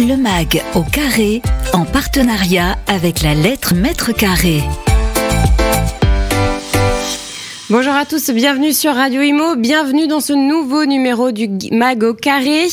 Le MAG au carré, en partenariat avec la lettre Mètre Carré. Bonjour à tous, bienvenue sur Radio Imo, bienvenue dans ce nouveau numéro du MAG au carré.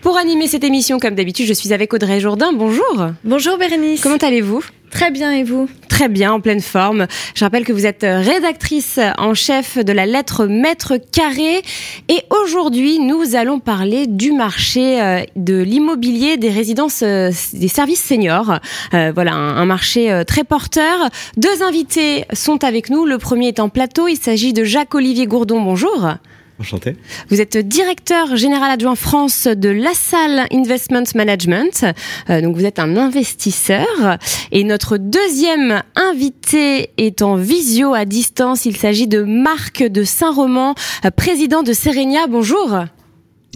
Pour animer cette émission, comme d'habitude, je suis avec Audrey Jourdain. Bonjour. Bonjour Bérénice. Comment allez-vous? Très bien et vous? Très bien, en pleine forme. Je rappelle que vous êtes rédactrice en chef de la lettre Maître Carré et aujourd'hui nous allons parler du marché euh, de l'immobilier des résidences euh, des services seniors. Euh, voilà, un, marché très porteur. Deux invités sont avec nous. Le premier est en plateau. Il s'agit de Jacques-Olivier Gourdon. Bonjour. Enchanté. Vous êtes directeur général adjoint France de La Salle Investment Management. Euh, donc vous êtes un investisseur. Et notre deuxième invité est en visio à distance. Il s'agit de Marc de Saint-Roman, euh, président de Serenia. Bonjour.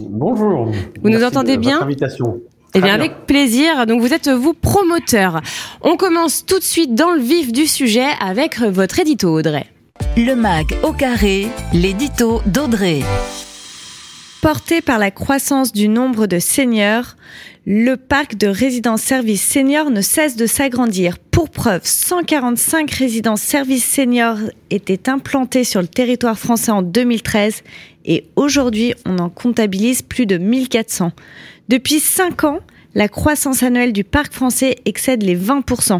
Bonjour. Vous nous entendez bien invitation. Eh bien, avec plaisir. Donc, vous êtes, vous, promoteur. On commence tout de suite dans le vif du sujet avec votre édito, Audrey. Le MAG au carré, l'édito d'Audrey. Porté par la croissance du nombre de seniors, le parc de résidences-services seniors ne cesse de s'agrandir. Pour preuve, 145 résidences-services seniors étaient implantées sur le territoire français en 2013 et aujourd'hui, on en comptabilise plus de 1400. Depuis 5 ans, la croissance annuelle du parc français excède les 20%.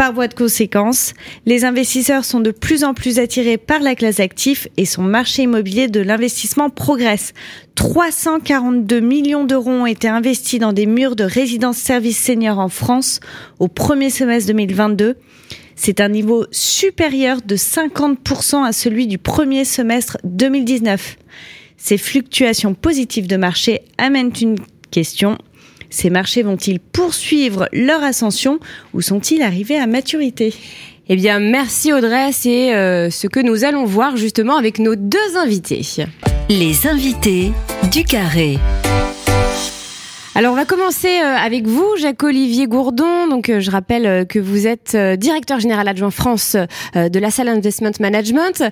Par voie de conséquence, les investisseurs sont de plus en plus attirés par la classe active et son marché immobilier de l'investissement progresse. 342 millions d'euros ont été investis dans des murs de résidence-service seniors en France au premier semestre 2022. C'est un niveau supérieur de 50% à celui du premier semestre 2019. Ces fluctuations positives de marché amènent une question ces marchés vont-ils poursuivre leur ascension ou sont-ils arrivés à maturité? Eh bien, merci Audrey, c'est euh, ce que nous allons voir justement avec nos deux invités. Les invités du carré. Alors on va commencer euh, avec vous, Jacques-Olivier Gourdon. Donc euh, je rappelle que vous êtes directeur général adjoint France de la salle Investment Management.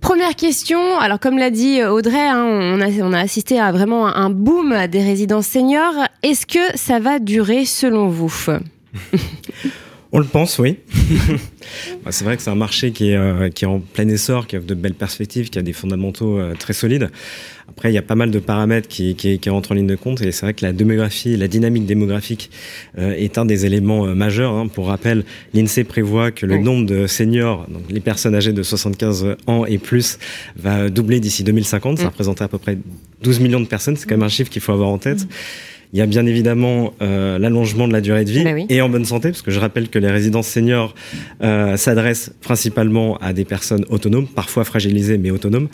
Première question, alors comme l'a dit Audrey, hein, on, a, on, a, assisté à vraiment un boom des résidences seniors. Est-ce que ça va durer selon vous? On le pense, oui. Bah, c'est vrai que c'est un marché qui est, euh, qui est en plein essor, qui a de belles perspectives, qui a des fondamentaux euh, très solides. Après, il y a pas mal de paramètres qui, qui, qui rentrent en ligne de compte et c'est vrai que la démographie, la dynamique démographique euh, est un des éléments majeurs. Hein. Pour rappel, l'INSEE prévoit que le nombre de seniors, donc les personnes âgées de 75 ans et plus, va doubler d'ici 2050. Ça mm. représente à peu près 12 millions de personnes. C'est quand même un chiffre qu'il faut avoir en tête. Il y a bien évidemment euh, l'allongement de la durée de vie bah et en bonne santé, parce que je rappelle que les résidences seniors euh, s'adressent principalement à des personnes autonomes, parfois fragilisées mais autonomes.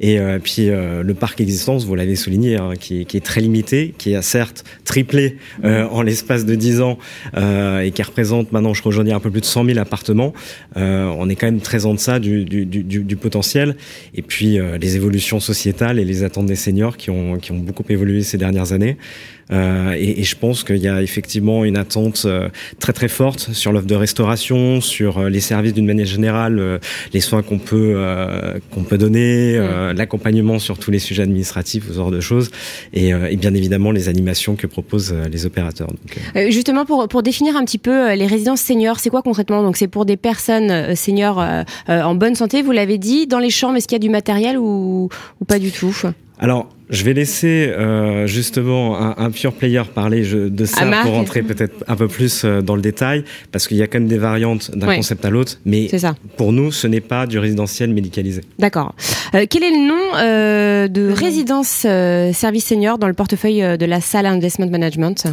Et euh, puis euh, le parc existant, vous l'avez souligné, hein, qui, qui, est très limité, qui a certes triplé euh, en l'espace de 10 ans et qui représente maintenant, je crois aujourd'hui, un peu plus de 100 000 appartements. on est quand même très en deçà du, du, du, du potentiel. Et puis les évolutions sociétales et les attentes des seniors qui ont, qui ont beaucoup évolué ces dernières années. Euh, et, et, je pense qu'il y a effectivement une attente euh, très très forte sur l'offre de restauration, sur euh, les services d'une manière générale, les soins qu'on peut qu'on peut donner, l'accompagnement sur tous les sujets administratifs, ce genre de choses, et, et bien évidemment les animations que proposent les opérateurs. Donc, Justement pour pour définir un petit peu les résidences seniors, c'est quoi concrètement? Donc c'est pour des personnes seniors en bonne santé, vous l'avez dit, dans les chambres, est-ce qu'il y a du matériel ou, ou pas du tout? Alors, je vais laisser euh, justement un, un, pure player parler de ça pour rentrer peut-être un peu plus euh, dans le détail, parce qu'il y a quand même des variantes d'un concept à l'autre, mais pour nous, ce n'est pas du résidentiel médicalisé. D'accord. Euh, quel est le nom euh, de résidence euh, service senior dans le portefeuille de la salle Investment Management?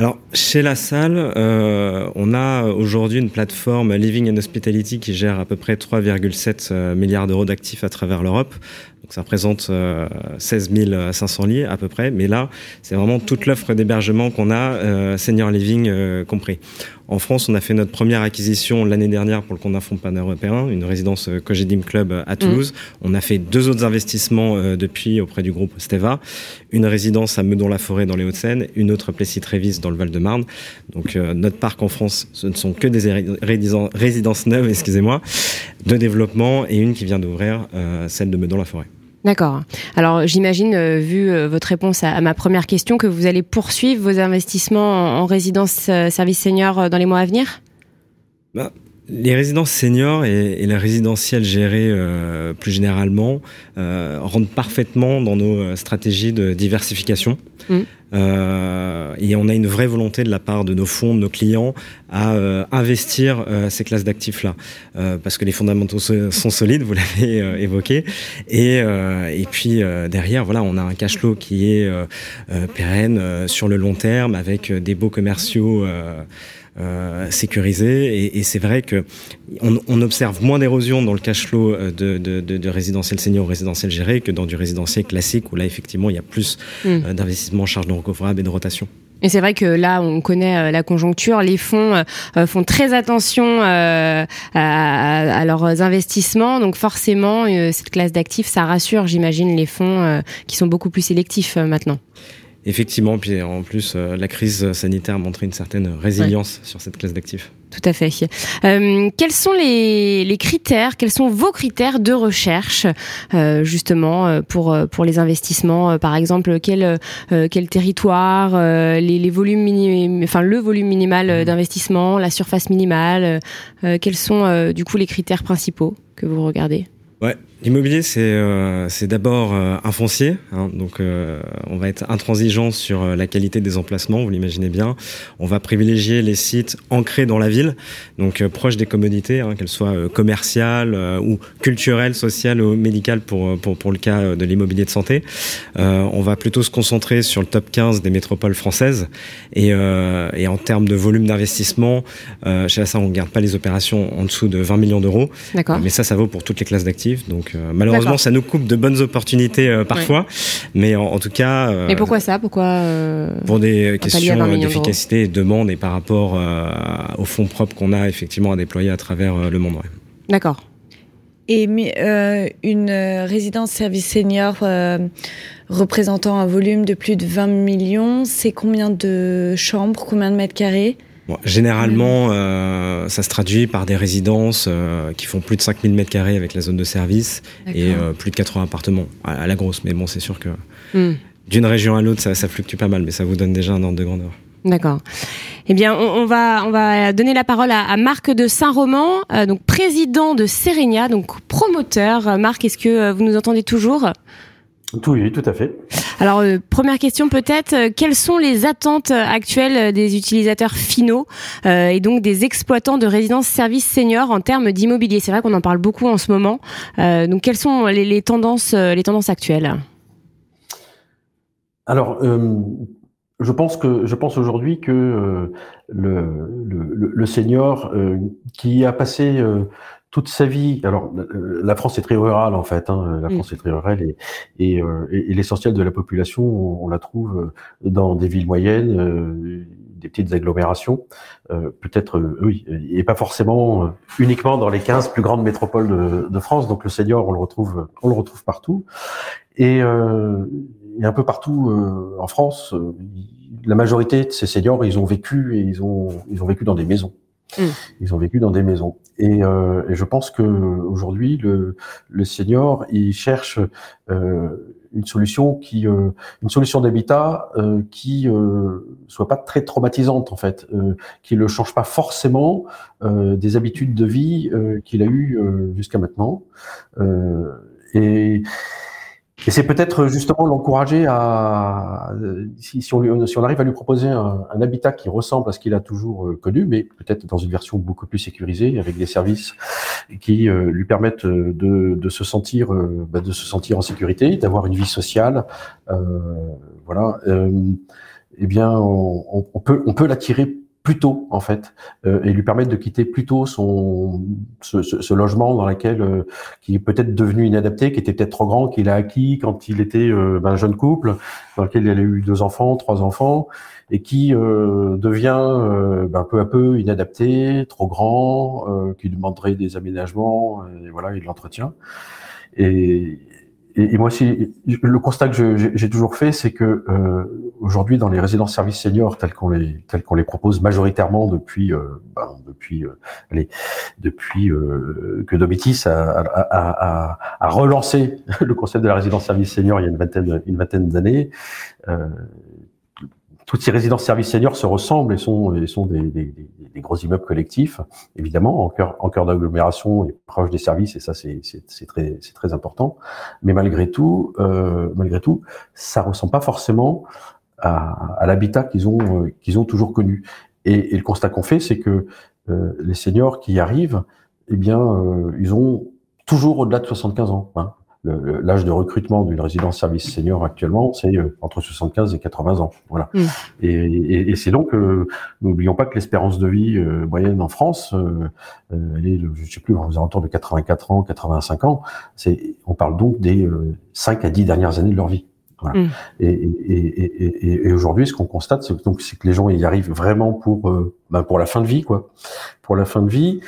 Alors, chez la salle, euh, on a aujourd'hui une plateforme Living and Hospitality qui gère à peu près 3,7 milliards d'euros d'actifs à travers l'Europe. Donc ça représente euh, 16 500 lits à peu près. Mais là, c'est vraiment toute l'offre d'hébergement qu'on a, euh, senior living euh, compris. En France, on a fait notre première acquisition l'année dernière pour le compte d'un fonds pan-européen, une résidence euh, Cogedim Club à Toulouse. Mmh. On a fait deux autres investissements euh, depuis auprès du groupe Steva, une résidence à Meudon-la-Forêt dans les Hauts-de-Seine, une autre Plessis-Trévis dans le Val-de-Marne. Donc euh, notre parc en France, ce ne sont que des résidences neuves, excusez-moi, de développement et une qui vient d'ouvrir, celle de Meudon-la-Forêt. D'accord. Alors j'imagine, euh, vu euh, votre réponse à, ma première question, que vous allez poursuivre vos investissements en, résidence euh, service senior dans les mois à venir? Bah, les résidences seniors et, la résidentielle gérée plus généralement rentrent parfaitement dans nos stratégies de diversification. Mmh. Euh, et on a une vraie volonté de la part de nos fonds, de nos clients, à euh, investir euh, ces classes d'actifs-là, parce que les fondamentaux sont solides, vous l'avez évoqué, et, et puis derrière, voilà, on a un cash flow qui est pérenne sur le long terme, avec des beaux commerciaux. Euh, sécurisé. Et, et c'est vrai que on, on, observe moins d'érosion dans le cash flow de, de, de, de, résidentiel senior ou résidentiel géré que dans du résidentiel classique où là effectivement il y a plus hmm. euh, d'investissement en charge de recouvrable et de rotation. Et c'est vrai que là, on connaît euh, la conjoncture. Les fonds font très attention à, à, leurs investissements. Donc forcément, cette classe d'actifs, ça rassure, j'imagine, les fonds qui sont beaucoup plus sélectifs maintenant. Effectivement, puis en plus, euh, la crise sanitaire a montré une certaine résilience sur cette classe d'actifs. Tout à fait. Euh, quels sont les, les, critères, quels sont vos critères de recherche, euh, justement, pour, pour les investissements Par exemple, quel, quel territoire, les, les, volumes minim, enfin, le volume minimal mmh. d'investissement, la surface minimale Quels sont, du coup, les critères principaux que vous regardez? Ouais, l'immobilier c'est euh, d'abord euh, un foncier, hein, donc euh, on va être intransigeant sur la qualité des emplacements, vous l'imaginez bien. On va privilégier les sites ancrés dans la ville, donc proches des commodités, hein, qu'elles soient commerciales ou culturelles, sociales ou médicales pour pour pour le cas de l'immobilier de santé. on va plutôt se concentrer sur le top 15 des métropoles françaises et et en termes de volume d'investissement, chez ça on garde pas les opérations en dessous de 20 millions d'euros. Mais ça ça vaut pour toutes les classes d'actifs donc euh, malheureusement, ça nous coupe de bonnes opportunités euh, parfois. Mais en, tout cas. Mais pourquoi ça? Pourquoi Pour des questions d'efficacité et de demande et par rapport aux fonds propres qu'on a effectivement à déployer à travers le monde. D'accord. Et une résidence service senior représentant un volume de plus de 20 millions, c'est combien de chambres, combien de mètres carrés? Généralement, euh, ça se traduit par des résidences euh, qui font plus de 5000 mètres carrés avec la zone de service et euh, plus de 80 appartements à, la grosse. Mais bon, c'est sûr que mm. d'une région à l'autre, ça, ça, fluctue pas mal, mais ça vous donne déjà un ordre de grandeur. D'accord. Eh bien, on, va on va donner la parole à, Marc de Saint-Roman, donc président de Serenia, donc promoteur. Marc, est-ce que vous nous entendez toujours? Oui, tout à fait. Alors, euh, première question peut-être, euh, quelles sont les attentes actuelles des utilisateurs finaux euh, et donc des exploitants de résidences services seniors en termes d'immobilier? C'est vrai qu'on en parle beaucoup en ce moment. donc, quelles sont les, tendances, les tendances actuelles? Alors, je pense que je pense aujourd'hui que le, senior qui a passé toute sa vie. Alors, euh, la France est très rurale en fait. Hein, la mm. France est très rurale et, euh, et, et, l'essentiel de la population, on, la trouve euh, dans des villes moyennes, des petites agglomérations, peut-être oui, et pas forcément uniquement dans les 15 plus grandes métropoles de, de, France. Donc le senior, on le retrouve, on le retrouve partout et, et un peu partout en France. la majorité de ces seniors, ils ont vécu et ils ont ils ont vécu dans des maisons. Ils ont vécu dans des maisons. Et, euh, et je pense que aujourd'hui, le, le senior, il cherche euh, une solution qui, euh, une solution d'habitat euh, qui euh, soit pas très traumatisante en fait, euh, qui ne change pas forcément des habitudes de vie qu'il a eues jusqu'à maintenant. et et c'est peut-être justement l'encourager à, si, on, arrive à lui proposer un, habitat qui ressemble à ce qu'il a toujours euh, connu, mais peut-être dans une version beaucoup plus sécurisée, avec des services qui euh, lui permettent de, de se sentir, euh, bah, de se sentir en sécurité, d'avoir une vie sociale, voilà. eh bien, on peut, on peut l'attirer plus tôt en fait euh, et lui permettre de quitter plus tôt son ce, ce, logement dans lequel euh, qui est peut-être devenu inadapté, qui était peut-être trop grand, qu'il a acquis quand il était euh, ben, jeune couple, dans lequel il a eu deux enfants, trois enfants et qui devient ben, peu à peu inadapté, trop grand, qui demanderait des aménagements et voilà et de l'entretien. Et et, moi aussi, le constat que j'ai toujours fait, c'est que euh, aujourd'hui, dans les résidences services seniors telles qu'on les telles qu'on les propose majoritairement depuis euh, ben, depuis euh, depuis euh, que Domitis a, a, a, a, relancé le concept de la résidence service senior il y a une vingtaine une vingtaine d'années. Toutes ces résidences services seniors se ressemblent et sont, des, gros immeubles collectifs, évidemment, en cœur, d'agglomération et proche des services, et ça c'est très, important. Mais malgré tout, euh, malgré tout, ça ressemble pas forcément à, l'habitat qu'ils ont, euh, qu'ils ont toujours connu. Et, et le constat qu'on fait, c'est que euh, les seniors qui y arrivent, eh bien, euh, ils ont toujours au-delà de 75 ans. Hein l'âge de recrutement d'une résidence service senior actuellement, c'est euh, entre 75 et 80 ans. Voilà. Mm. Et, et, et c'est donc, euh, n'oublions pas que l'espérance de vie euh, moyenne en France, elle est, je sais plus, aux alentours de 84 ans, 85 ans. C'est, on parle donc des 5 à 10 dernières années de leur vie. Voilà. Mm. Et, et, aujourd'hui, ce qu'on constate, c'est donc c'est que les gens y arrivent vraiment pour ben pour la fin de vie, quoi, pour la fin de vie.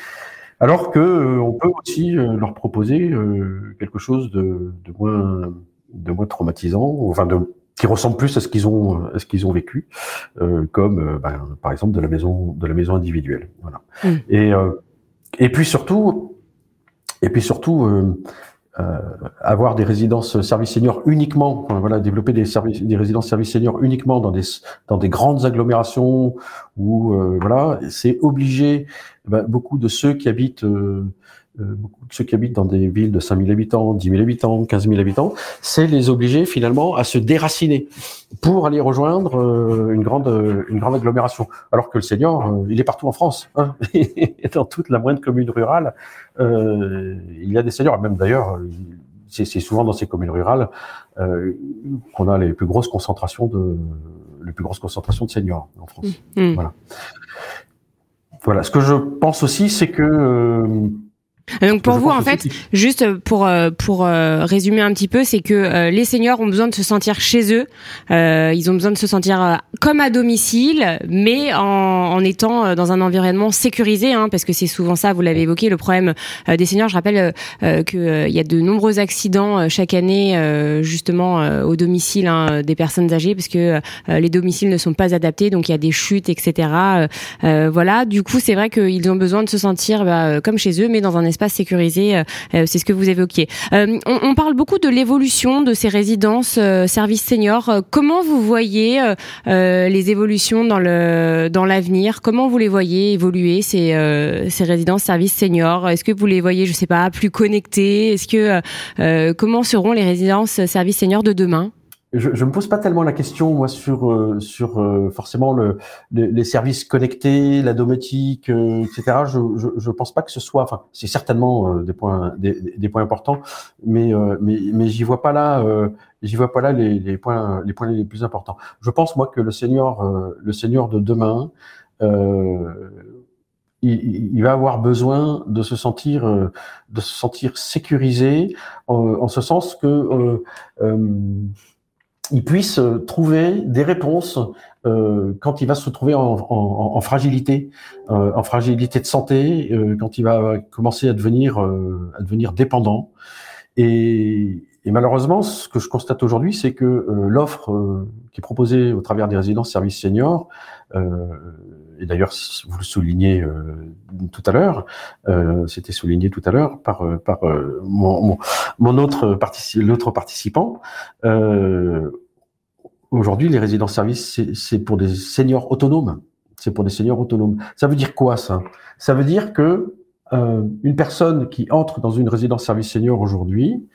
Alors que euh, on peut aussi euh, leur proposer euh, quelque chose de, de, moins de moins traumatisant, enfin de qui ressemble plus à ce qu'ils ont à ce qu'ils ont vécu, comme ben, par exemple de la maison de la maison individuelle. Voilà. Mmh. Et et puis surtout et puis surtout euh, avoir des résidences services seniors uniquement, voilà, développer des services, des résidences services seniors uniquement dans des dans des grandes agglomérations où euh, voilà, c'est obliger ben, beaucoup de ceux qui habitent euh, beaucoup de ceux qui habitent dans des villes de 5000 habitants, 10 000 habitants, 15 000 habitants, c'est les obliger finalement à se déraciner pour aller rejoindre euh, une grande une grande agglomération. Alors que le senior, euh, il est partout en France, hein, dans toute la moindre commune rurale, euh, il y a des seniors. Même d'ailleurs, c'est souvent dans ces communes rurales euh, qu'on a les plus grosses concentrations de les plus grosses concentrations de seniors en France. Mmh. Mmh. Voilà. Voilà. Ce que je pense aussi, c'est que donc pour vous, en fait, juste pour euh, pour euh, résumer un petit peu, c'est que euh, les seniors ont besoin de se sentir chez eux. ils ont besoin de se sentir comme à domicile, mais en, en étant dans un environnement sécurisé, hein, parce que c'est souvent ça. Vous l'avez évoqué, le problème des seniors. Je rappelle euh, qu'il y a de nombreux accidents chaque année, justement au domicile hein, des personnes âgées, parce que les domiciles ne sont pas adaptés, donc il y a des chutes, etc. voilà. Du coup, c'est vrai qu'ils ont besoin de se sentir bah, comme chez eux, mais dans un espace sécurisé. Euh, euh, c'est ce que vous évoquiez. Euh, on, parle beaucoup de l'évolution de ces résidences services seniors. Comment vous voyez les évolutions dans le dans l'avenir? Comment vous les voyez évoluer ces ces résidences services seniors? Est-ce que vous les voyez, je sais pas, plus connectées? Est-ce que comment seront les résidences services seniors de demain? Je, je me pose pas tellement la question moi sur euh, sur euh, forcément le, les services connectés, la domotique, euh, etc. Je, je pense pas que ce soit, enfin c'est certainement des points des, des, points importants, mais mais mais j'y vois pas là j'y vois pas là les, les points les points les plus importants. Je pense moi que le senior le senior de demain il, il, va avoir besoin de se sentir de se sentir sécurisé en, en ce sens que il puisse euh, trouver des réponses euh, quand il va se trouver en, fragilité, euh, en fragilité de santé, quand il va commencer à devenir à devenir dépendant. Et, malheureusement, ce que je constate aujourd'hui, c'est que l'offre qui est proposée au travers des résidences services seniors et d'ailleurs vous le soulignez tout à l'heure, c'était souligné tout à l'heure par par mon, mon, autre l'autre participant. Aujourd'hui, les résidences services, c'est pour des seniors autonomes. C'est pour des seniors autonomes. Ça veut dire quoi ça? Ça veut dire que une personne qui entre dans une résidence service senior aujourd'hui,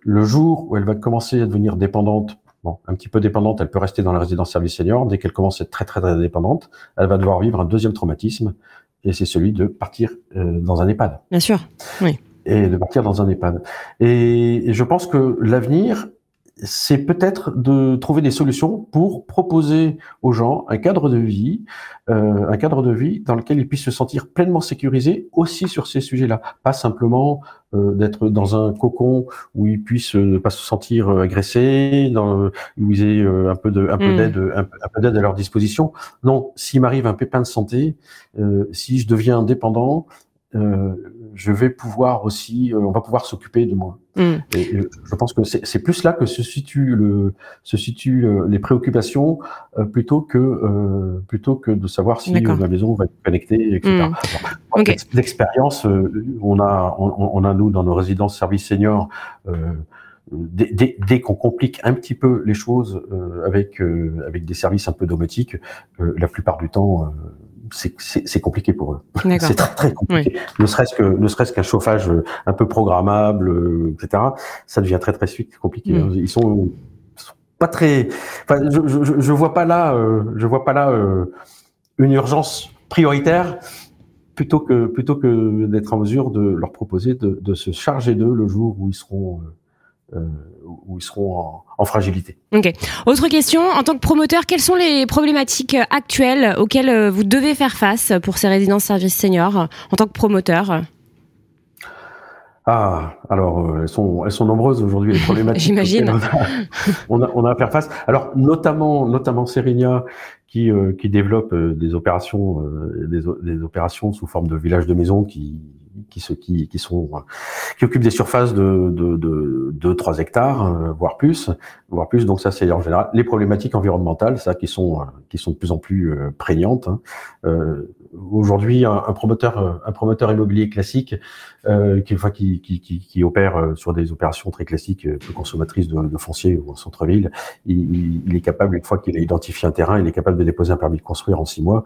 le jour où elle va commencer à devenir dépendante bon, un petit peu dépendante, elle peut rester dans la résidence service senior. Dès qu'elle commence à être très, très, très dépendante, elle va devoir vivre un deuxième traumatisme, et c'est celui de partir euh, dans un EHPAD. Bien sûr, oui. Et de partir dans un EHPAD. Et, et je pense que l'avenir, c'est peut-être de trouver des solutions pour proposer aux gens un cadre de vie, euh, un cadre de vie dans lequel ils puissent se sentir pleinement sécurisés aussi sur ces sujets-là, pas simplement euh, d'être dans un cocon où ils puissent ne pas se sentir euh, agressés, dans, où ils aient un peu de, un peu hmm. d'aide, un, peu d'aide à leur disposition. Non, s'il m'arrive un pépin de santé, euh, si je deviens indépendant, je vais pouvoir aussi, on va pouvoir s'occuper de moi. Mm. Et, je pense que c'est plus là que se situe le, se situe les préoccupations plutôt que plutôt que de savoir si la maison va être connectée, etc. Mm. L'expérience, on a on, on, a nous dans nos résidences services seniors dès, dès, qu'on complique un petit peu les choses euh, avec euh, avec des services un peu domotiques, euh, la plupart du temps, c'est compliqué pour eux. C'est très très compliqué. Ne serait-ce que ne serait-ce qu'un chauffage un peu programmable, etc. Ça devient très très compliqué. Mm. Ils sont, pas très. Enfin, je, je, je vois pas là, je vois pas là une urgence prioritaire plutôt que plutôt que d'être en mesure de leur proposer de, de se charger d'eux le jour où ils seront euh, où ils seront en, fragilité. Ok. Autre question, en tant que promoteur, quelles sont les problématiques actuelles auxquelles euh, vous devez faire face pour ces résidences services seniors en tant que promoteur? Ah, alors euh, elles sont elles sont nombreuses aujourd'hui les problématiques. J'imagine. On a, on a à faire face. Alors notamment notamment Serenia qui qui développe des opérations des, des opérations sous forme de village de maison qui qui, sont qui occupent des surfaces de, de, de, de 3 hectares, euh, voire plus, voire plus. Donc ça, c'est en général les problématiques environnementales, ça, qui sont qui sont de plus en plus euh, prégnantes. Hein. Euh, Aujourd'hui, un, promoteur un promoteur immobilier classique qui, enfin, opère sur des opérations très classiques, peu consommatrices de, de foncier ou en centre-ville, il, est capable, une fois qu'il a identifié un terrain, il est capable de déposer un permis de construire en 6 mois.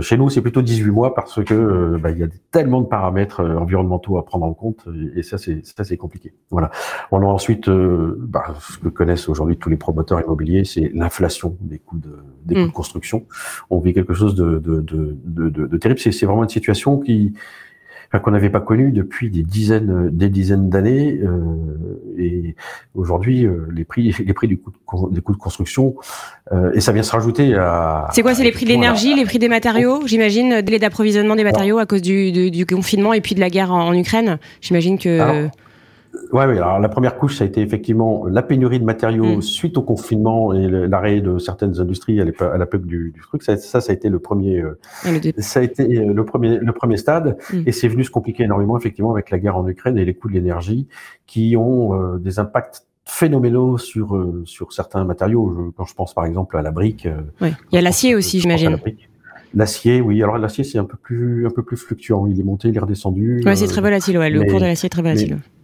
Chez nous, c'est plutôt 18 mois parce que bah, il y a tellement de paramètres environnementaux à prendre en compte et ça, c'est ça, c'est compliqué. Voilà. On a ensuite, bah, ce que connaissent aujourd'hui tous les promoteurs immobiliers, c'est l'inflation des coûts de, des coûts de mm. construction. On vit quelque chose de, de, de, de, de terrible. C'est vraiment une situation qui qu'on n'avait pas connue depuis des dizaines, des dizaines d'années. Euh, et aujourd'hui, euh, les prix, les prix du coût de, des coûts de construction, euh, et ça vient se rajouter à. C'est quoi C'est les prix de l'énergie, les prix des matériaux, j'imagine, délai d'approvisionnement des matériaux à cause du, du, du, confinement et puis de la guerre en, Ukraine? J'imagine que. Oui. Alors la première couche, ça a été effectivement la pénurie de matériaux mm. suite au confinement et l'arrêt de certaines industries à l'époque du, du, truc. Ça, ça, ça, a été le premier. Euh, ça a été euh, le premier, le premier stade, mm. et c'est venu se compliquer énormément effectivement avec la guerre en Ukraine et les coûts de l'énergie qui ont euh, des impacts phénoménaux sur sur certains matériaux. quand je pense par exemple à la brique. Oui. Il y a l'acier aussi, j'imagine. L'acier, oui. Alors l'acier, c'est un peu plus un peu plus fluctuant. Il est monté, il est redescendu. Ouais, c'est très volatile. Ouais, le cours de l'acier est très volatile mais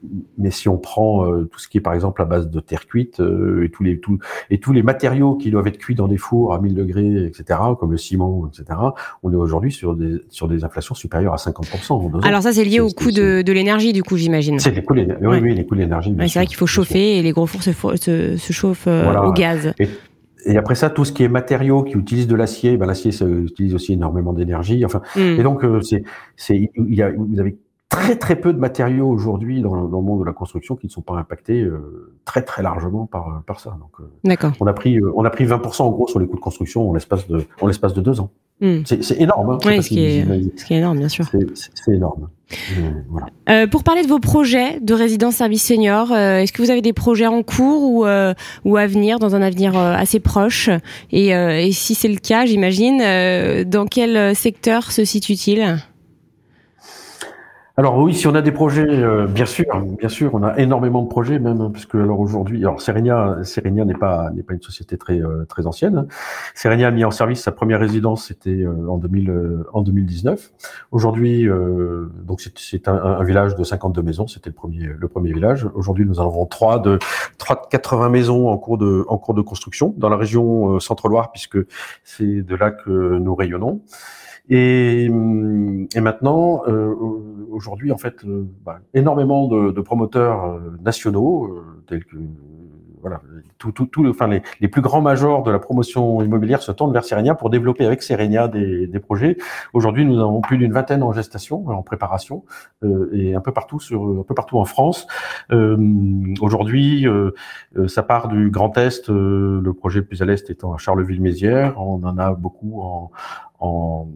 si on prend euh, tout ce qui est par exemple à base de terre cuite euh, et tous les tout, et tous les matériaux qui doivent être cuits dans des fours à 1000 degrés, etc., comme le ciment, etc., on est aujourd'hui sur des sur des inflations supérieures à 50%. Alors ça, c'est lié au coût de, de l'énergie, du coup, j'imagine. C'est les coûts, oui, oui, les coûts de l'énergie. c'est vrai qu'il faut chauffer et les gros fours se, se, se chauffent euh, au gaz. Et, après ça, tout ce qui est matériaux qui utilisent de l'acier, ben l'acier ça utilise aussi énormément d'énergie. Enfin, hmm. et donc c'est c'est il y a vous avez très très peu de matériaux aujourd'hui dans, dans, le monde de la construction qui ne sont pas impactés euh, très très largement par par ça. Donc, euh. On a pris euh, on a pris 20% en gros sur les coûts de construction en l'espace de en l'espace de deux ans. Hmm. C'est énorme. Hein, oui, ce, qui est, ce qui est énorme, bien sûr. C'est énorme. Voilà. Euh, pour parler de vos projets de résidence service senior, est-ce que vous avez des projets en cours ou, ou à venir, dans un avenir assez proche? Et, et si c'est le cas, j'imagine, dans quel secteur se situe-t-il? Alors oui, si on a des projets, euh, bien sûr, bien sûr, on a énormément de projets même, hein, puisque alors aujourd'hui, alors Serenia, Serenia n'est pas n'est pas une société très euh, très ancienne. Hein. Serenia a mis en service sa première résidence, c'était euh, en 2000 en 2019. Aujourd'hui, donc c'est un, un, village de 52 maisons, c'était le premier le premier village. Aujourd'hui, nous en avons trois de trois de 80 maisons en cours de en cours de construction dans la région Centre-Loire, puisque c'est de là que nous rayonnons. Et, hum, et maintenant, euh, aujourd'hui, en fait, euh, bah, énormément de, de promoteurs euh, nationaux, tels que voilà, tout, tout, tout, enfin les, les, plus grands majors de la promotion immobilière se tournent vers Serenia pour développer avec Serenia des, des projets. Aujourd'hui, nous avons plus d'une vingtaine en gestation, en préparation, euh, et un peu partout sur, un peu partout en France. Euh, Aujourd'hui, euh, ça part du Grand Est, le projet le plus à l'est étant à Charleville-Mézières. On en a beaucoup en, en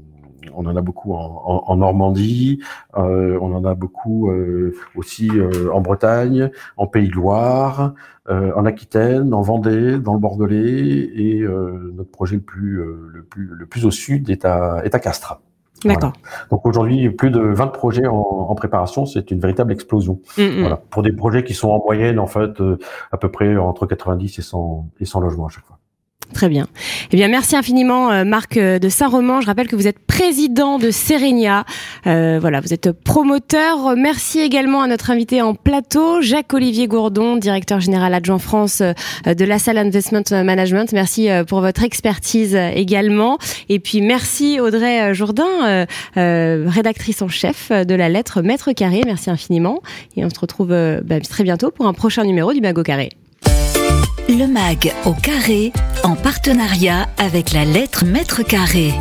on en a beaucoup en, Normandie, euh, on en a beaucoup euh, aussi euh, en Bretagne, en Pays de Loire, en Aquitaine, en Vendée, dans le Bordelais, et notre projet le plus, le plus, le plus au sud est à, est à Castres. D'accord. Donc aujourd'hui, plus de 20 projets en, préparation, c'est une véritable explosion. Mm, mm. Voilà. Pour des projets qui sont en moyenne, en fait, euh, à peu près entre 90 et 100, et 100 logements à chaque fois. Très bien. Eh bien, merci infiniment, euh, Marc euh, de Saint-Roman. Je rappelle que vous êtes président de Serenia. Euh, voilà, vous êtes promoteur. Merci également à notre invité en plateau, Jacques-Olivier Gourdon, directeur général adjoint France de la salle Investment Management. Merci pour votre expertise également. Et puis, merci Audrey Jourdain, rédactrice en chef de la lettre Maître Carré. Merci infiniment. Et on se retrouve bah, très bientôt pour un prochain numéro du Mago Carré. Le MAG au carré, en partenariat avec la lettre mètre carré.